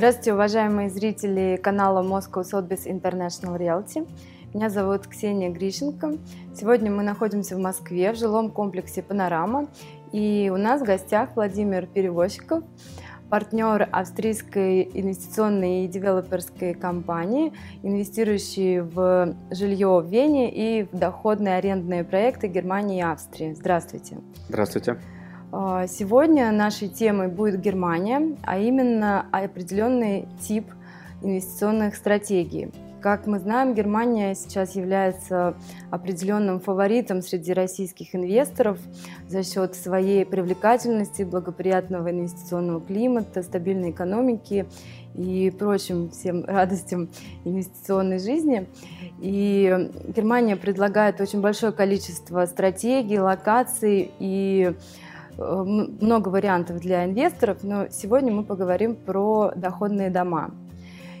Здравствуйте, уважаемые зрители канала Moscow Sotheby's International Realty. Меня зовут Ксения Грищенко. Сегодня мы находимся в Москве в жилом комплексе «Панорама». И у нас в гостях Владимир Перевозчиков, партнер австрийской инвестиционной и девелоперской компании, инвестирующий в жилье в Вене и в доходные арендные проекты Германии и Австрии. Здравствуйте. Здравствуйте. А, сегодня нашей темой будет Германия, а именно определенный тип инвестиционных стратегий. Как мы знаем, Германия сейчас является определенным фаворитом среди российских инвесторов за счет своей привлекательности, благоприятного инвестиционного климата, стабильной экономики и прочим всем радостям инвестиционной жизни. И Германия предлагает очень большое количество стратегий, локаций и много вариантов для инвесторов, но сегодня мы поговорим про доходные дома.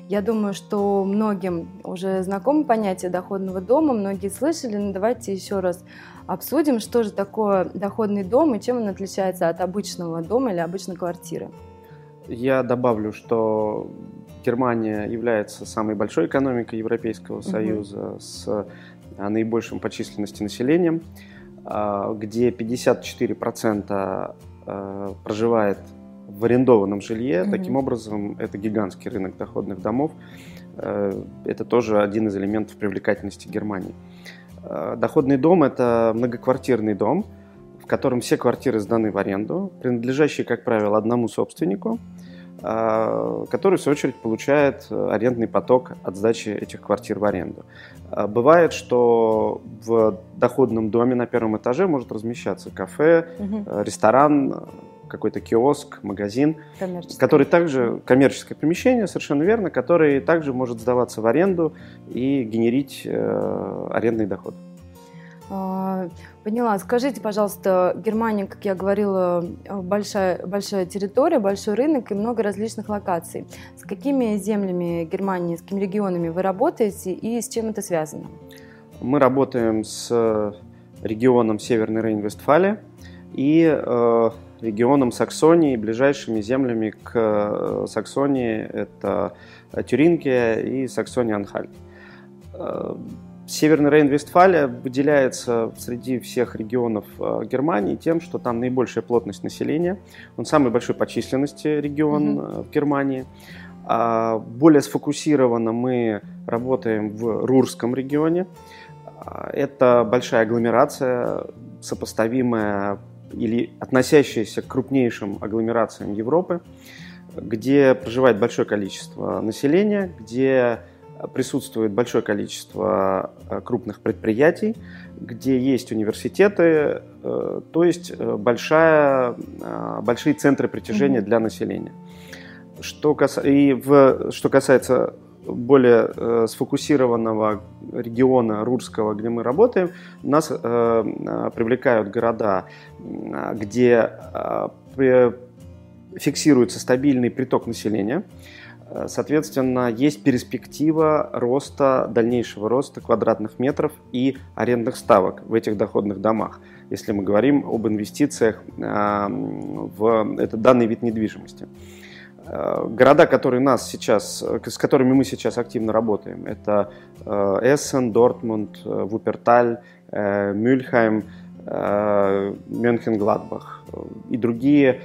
Я думаю, что многим уже знакомо понятие доходного дома, многие слышали, но давайте еще раз обсудим, что же такое доходный дом и чем он отличается от обычного дома или обычной квартиры. Я добавлю, что Германия является самой большой экономикой Европейского Союза угу. с а, наибольшим по численности населением, где 54% а, проживает в арендованном жилье. Mm-hmm. Таким образом, это гигантский рынок доходных домов. Э, это тоже один из элементов привлекательности Германии. Доходный дом – это многоквартирный дом, в котором все квартиры сданы в аренду, принадлежащие, как правило, одному собственнику, который, в свою очередь, получает арендный поток от сдачи этих квартир в аренду. Бывает, что в доходном доме на первом этаже может размещаться кафе, угу. ресторан, какой-то киоск, магазин, который также коммерческое помещение, совершенно верно, который также может сдаваться в аренду и генерить э, арендный доход. А, поняла. Скажите, пожалуйста, Германия, как я говорила, большая, большая территория, большой рынок и много различных локаций. С какими землями Германии, с какими регионами вы работаете и с чем это связано? Мы работаем с регионом Северный Рейн-Вестфалия и э, регионом Саксонии, ближайшими землями к э, Саксонии это Тюрингия и Саксония-Анхальт. Северный Рейн-Вестфалия выделяется среди всех регионов э, Германии тем, что там наибольшая плотность населения. Он самый большой по численности регион mm-hmm. в Германии. А более сфокусированно мы работаем в Рурском регионе. Это большая агломерация, сопоставимая или относящиеся к крупнейшим агломерациям Европы, где проживает большое количество населения, где присутствует большое количество э, крупных предприятий, где есть университеты, э, то есть э, большая, большие центры притяжения mm-hmm. для населения. Что, кас... и в... что касается более э, сфокусированного региона Рурского, где мы работаем, нас э привлекают города, где э, фиксируется стабильный приток населения. Э, соответственно, есть перспектива роста, дальнейшего роста квадратных метров и арендных ставок в этих доходных домах, если мы говорим об инвестициях э, в этот данный вид недвижимости. Э, города, которые нас сейчас, с которыми мы сейчас активно работаем, это э, Эссен, Дортмунд, э, Вуперталь, Мюльхайм, Мюнхен-Гладбах и другие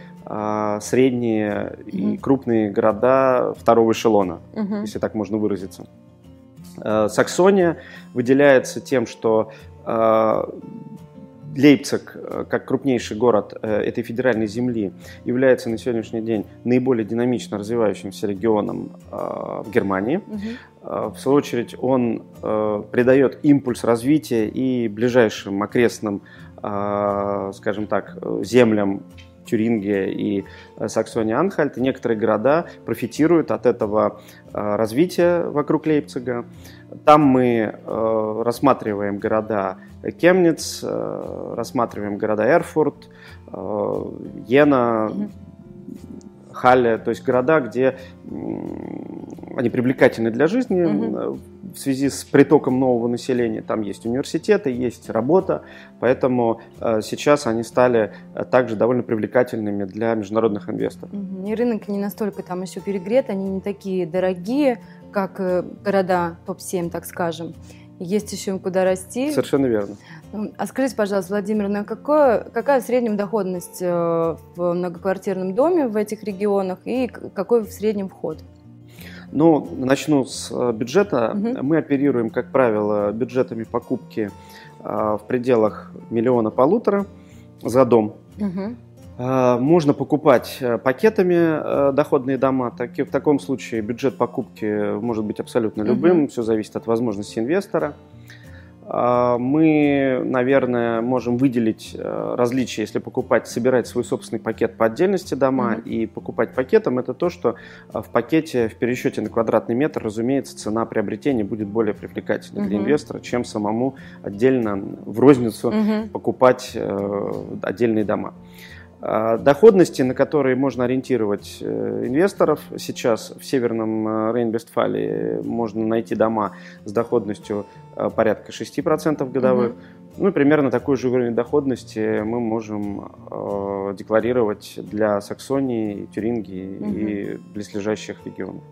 средние mm-hmm. и крупные города второго эшелона, mm-hmm. если так можно выразиться. Саксония выделяется тем, что Лейпциг, э, как крупнейший город э, этой федеральной земли, является на сегодняшний день наиболее динамично развивающимся регионом э, в Германии. Угу. В свою очередь, он придает импульс развития и ближайшим окрестным, скажем так, землям Тюрингия и Саксония-Анхальт. Некоторые города профитируют от этого развития вокруг Лейпцига. Там мы рассматриваем города Кемниц, э, рассматриваем города Эрфурт, э, Йена, Халле, то есть города, где они привлекательны для жизни угу. в связи с притоком нового населения. Там есть университеты, есть работа, поэтому э, сейчас они стали также довольно привлекательными для международных инвесторов. Угу. И рынок не настолько там еще перегрет, они не такие дорогие, как города топ-7, так скажем. Есть еще куда расти. Совершенно верно. А скажите, пожалуйста, Владимир, ну какое, какая в среднем доходность в многоквартирном доме в этих регионах и какой в среднем вход? Ну, начну с э, бюджета. Угу. Мы оперируем, как правило, бюджетами покупки э, в пределах миллиона-полутора за дом. Угу. Можно покупать э, пакетами доходные дома. Так, в таком случае бюджет покупки может быть абсолютно любым. Угу. Все зависит от возможности инвестора. А, мы, наверное, можем выделить э, различия, если покупать, собирать свой собственный пакет по отдельности дома mm-hmm. и покупать пакетом, это то, что э, в пакете в пересчете на квадратный метр, разумеется, цена приобретения будет более привлекательной mm-hmm. для инвестора, чем самому отдельно в розницу mm-hmm. покупать э, отдельные дома. Доходности, на которые можно ориентировать э, инвесторов, сейчас в северном э, Рейн-Вестфалии можно найти дома с доходностью э, порядка 6% годовых. Угу. Ну и примерно такой же уровень доходности мы можем декларировать для Саксонии, Тюрингии угу. и близлежащих регионов.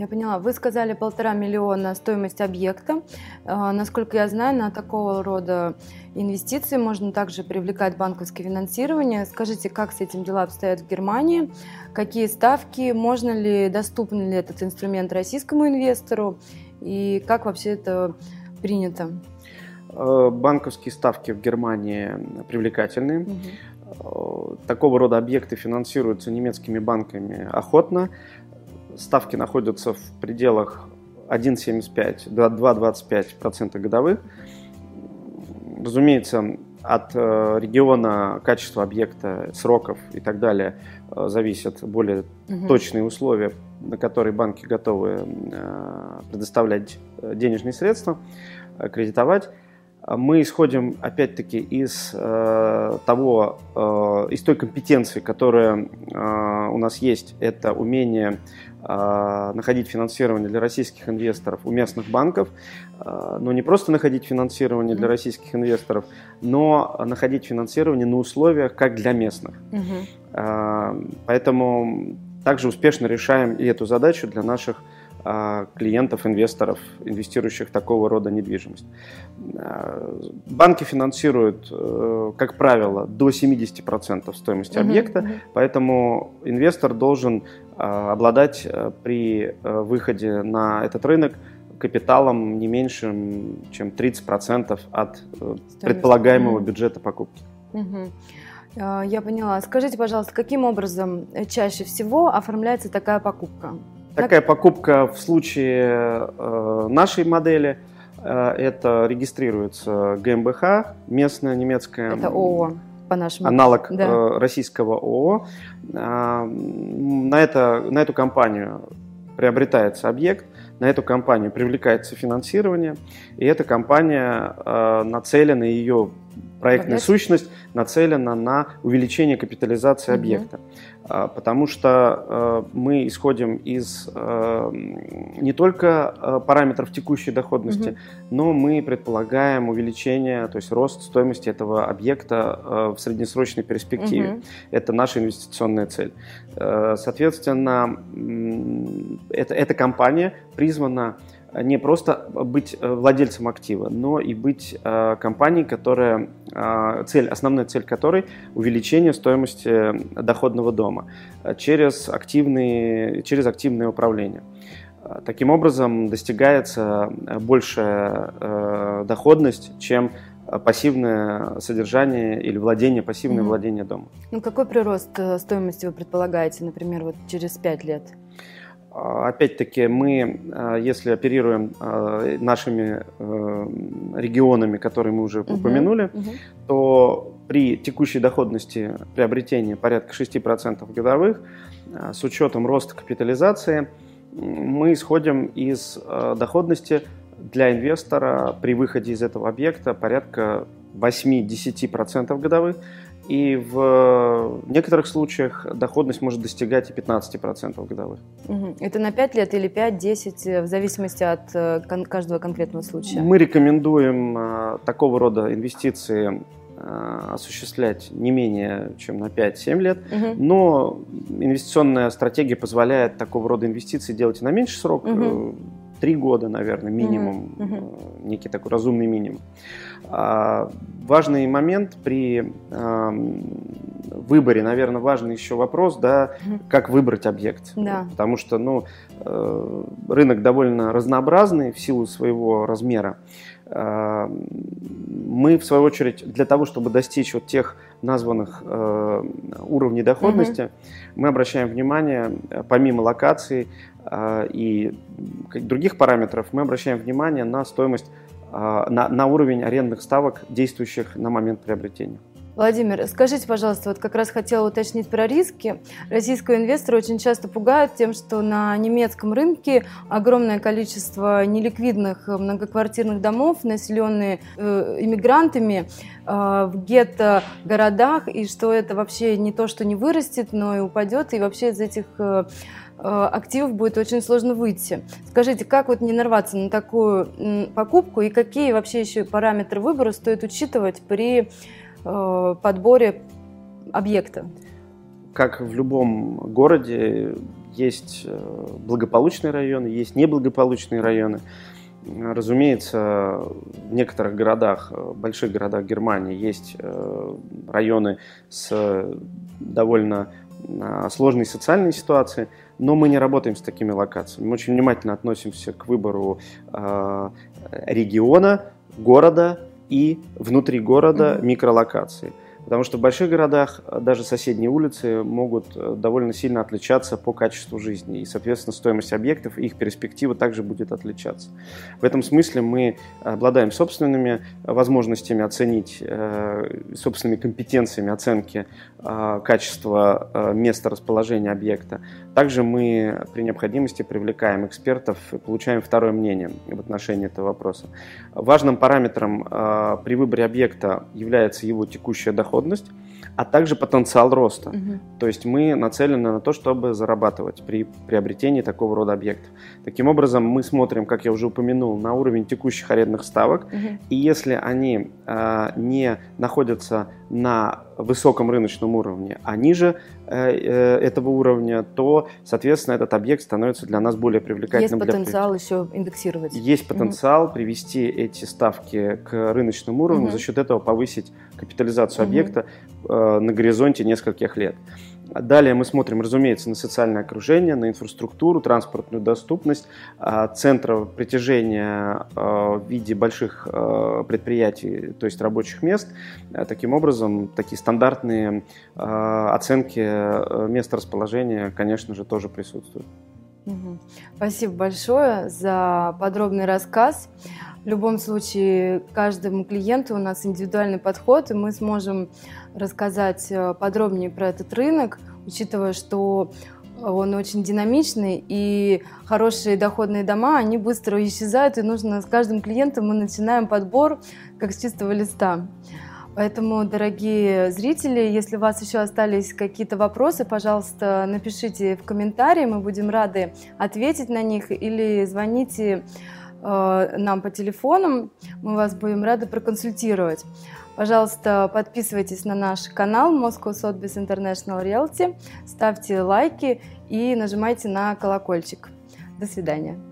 Я поняла. Вы сказали полтора миллиона стоимость объекта. Э, насколько я знаю, на такого рода инвестиции можно также привлекать банковское финансирование. Скажите, как с этим дела обстоят в Германии? Какие ставки? Можно ли, доступен ли этот инструмент российскому инвестору? И как вообще это принято? Э, банковские ставки в Германии привлекательны. Угу. Такого рода объекты финансируются немецкими банками охотно. Ставки находятся в пределах 1,75 до 2,25% годовых. Разумеется, от э, региона, качества объекта, сроков и так далее зависят более угу. точные условия, на которые банки готовы предоставлять денежные средства, кредитовать. А мы исходим опять-таки из э, того, э, из той компетенции, которая э, у нас есть, это умение э, находить финансирование для российских инвесторов у местных банков, э, но не просто находить финансирование для российских инвесторов, но находить финансирование на условиях как для местных. Mm-hmm. Э, поэтому также успешно решаем и эту задачу для наших а, клиентов, инвесторов, инвестирующих такого рода недвижимость. А, банки финансируют, э, как правило, до 70% стоимости uh-huh, объекта, поэтому инвестор должен а, обладать э, при э, выходе на этот рынок капиталом не меньшим, чем 30% от Стоимость. предполагаемого uh-huh. бюджета покупки. Uh-huh. Я поняла. Скажите, пожалуйста, каким образом чаще всего оформляется такая покупка? Такая покупка в случае э, нашей модели э, это регистрируется ГМБХ, местная немецкая. Это ООО по нашему. Аналог да. э, российского ООО. Э, на, это, на эту компанию приобретается объект, на эту компанию привлекается финансирование, и эта компания э, нацелена ее проектная Объект? сущность нацелена на увеличение капитализации угу. объекта. А, потому что э, мы исходим из э, не только э, параметров текущей доходности, угу. но мы предполагаем увеличение, то есть рост стоимости этого объекта в среднесрочной перспективе. Угу. Это наша инвестиционная цель. Соответственно, эта, эта компания призвана не просто быть э, владельцем актива, но и быть э, компанией, которая э, цель, основная цель которой увеличение стоимости доходного дома через активные, через активное управление. Таким образом достигается большая доходность, чем пассивное содержание или владение, пассивное mm-hmm. владение дома. Ну, какой прирост стоимости вы предполагаете, например, вот через пять лет? А, опять-таки, мы, а, если оперируем а, нашими э, регионами, которые мы уже упомянули, uh-huh, uh-huh. то при текущей доходности приобретения порядка 6% годовых, с учетом роста капитализации, мы исходим из доходности для инвестора при выходе из этого объекта порядка 8-10% годовых и в некоторых случаях доходность может достигать и 15% годовых. Это на 5 лет или 5-10, в зависимости от э, каждого конкретного случая? Мы рекомендуем э, такого рода инвестиции э, осуществлять не менее чем на 5-7 лет, угу. но инвестиционная стратегия позволяет такого рода инвестиции делать и на меньший срок, угу. 3 года, наверное, минимум, угу. некий такой разумный минимум. А, важный момент при выборе, наверное, важный еще вопрос, да, как выбрать объект. Да. Потому что, ну, э, рынок довольно разнообразный в силу своего размера. А, мы, в свою очередь, для того, чтобы достичь вот тех названных э, уровней доходности, угу. мы обращаем внимание, помимо локаций э, и других параметров, мы обращаем внимание на стоимость а, на, на уровень арендных ставок, действующих на момент приобретения. Владимир, скажите, пожалуйста, вот как раз хотела уточнить про риски. Российского инвестора очень часто пугают тем, что на немецком рынке огромное количество неликвидных многоквартирных домов, населенные э, иммигрантами э, в гетто-городах, и что это вообще не то, что не вырастет, но и упадет, и вообще из этих Э, активов будет очень сложно выйти. Скажите, как вот не нарваться на такую покупку и какие вообще еще параметры выбора стоит учитывать при э, подборе объекта? Как в любом городе есть э, благополучные районы, есть неблагополучные районы. Разумеется, в некоторых городах, больших городах Германии есть районы с довольно сложной социальной ситуацией, но мы не работаем с такими локациями. Мы очень внимательно относимся к выбору э, региона, города и внутри города mm-hmm. микролокации. Потому что в больших городах э, даже соседние улицы могут э, довольно сильно отличаться по качеству жизни. И, соответственно, стоимость объектов и их перспектива также будет отличаться. В этом смысле мы обладаем собственными возможностями оценить, э, собственными компетенциями оценки качества места расположения объекта. Также мы при необходимости привлекаем экспертов и получаем второе мнение в отношении этого вопроса. Важным параметром при выборе объекта является его текущая доходность доходность, а также потенциал роста. Угу. То есть мы нацелены на то, чтобы зарабатывать при приобретении такого рода объектов. Таким образом, мы смотрим, как я уже упомянул, на уровень текущих арендных ставок, угу. и если они э, не находятся на высоком рыночном уровне, а ниже э, э, этого уровня, то, соответственно, этот объект становится для нас более привлекательным. Есть потенциал еще индексировать. Есть потенциал угу. привести эти ставки к рыночному уровню, угу. за счет этого повысить капитализацию угу. объекта э, на горизонте нескольких лет. Далее мы смотрим, разумеется, на социальное окружение, на инфраструктуру, транспортную доступность, а, центров притяжения а, в виде больших а, предприятий, то есть рабочих мест. Таким образом, такие стандартные оценки места расположения, конечно же, тоже присутствуют. Спасибо большое за подробный рассказ. В любом случае, каждому клиенту у нас индивидуальный подход, и мы сможем рассказать э, подробнее про этот рынок, учитывая, что он очень динамичный, и хорошие доходные дома, они быстро исчезают, и нужно с каждым клиентом мы начинаем подбор как с чистого листа. Поэтому, дорогие зрители, если у вас еще остались какие-то вопросы, пожалуйста, напишите в комментарии, мы будем рады ответить на них или звоните Э, нам по телефонам. Мы вас будем рады проконсультировать. Пожалуйста, подписывайтесь на наш канал Moscow Sotheby's International Realty, ставьте лайки и нажимайте на колокольчик. До свидания.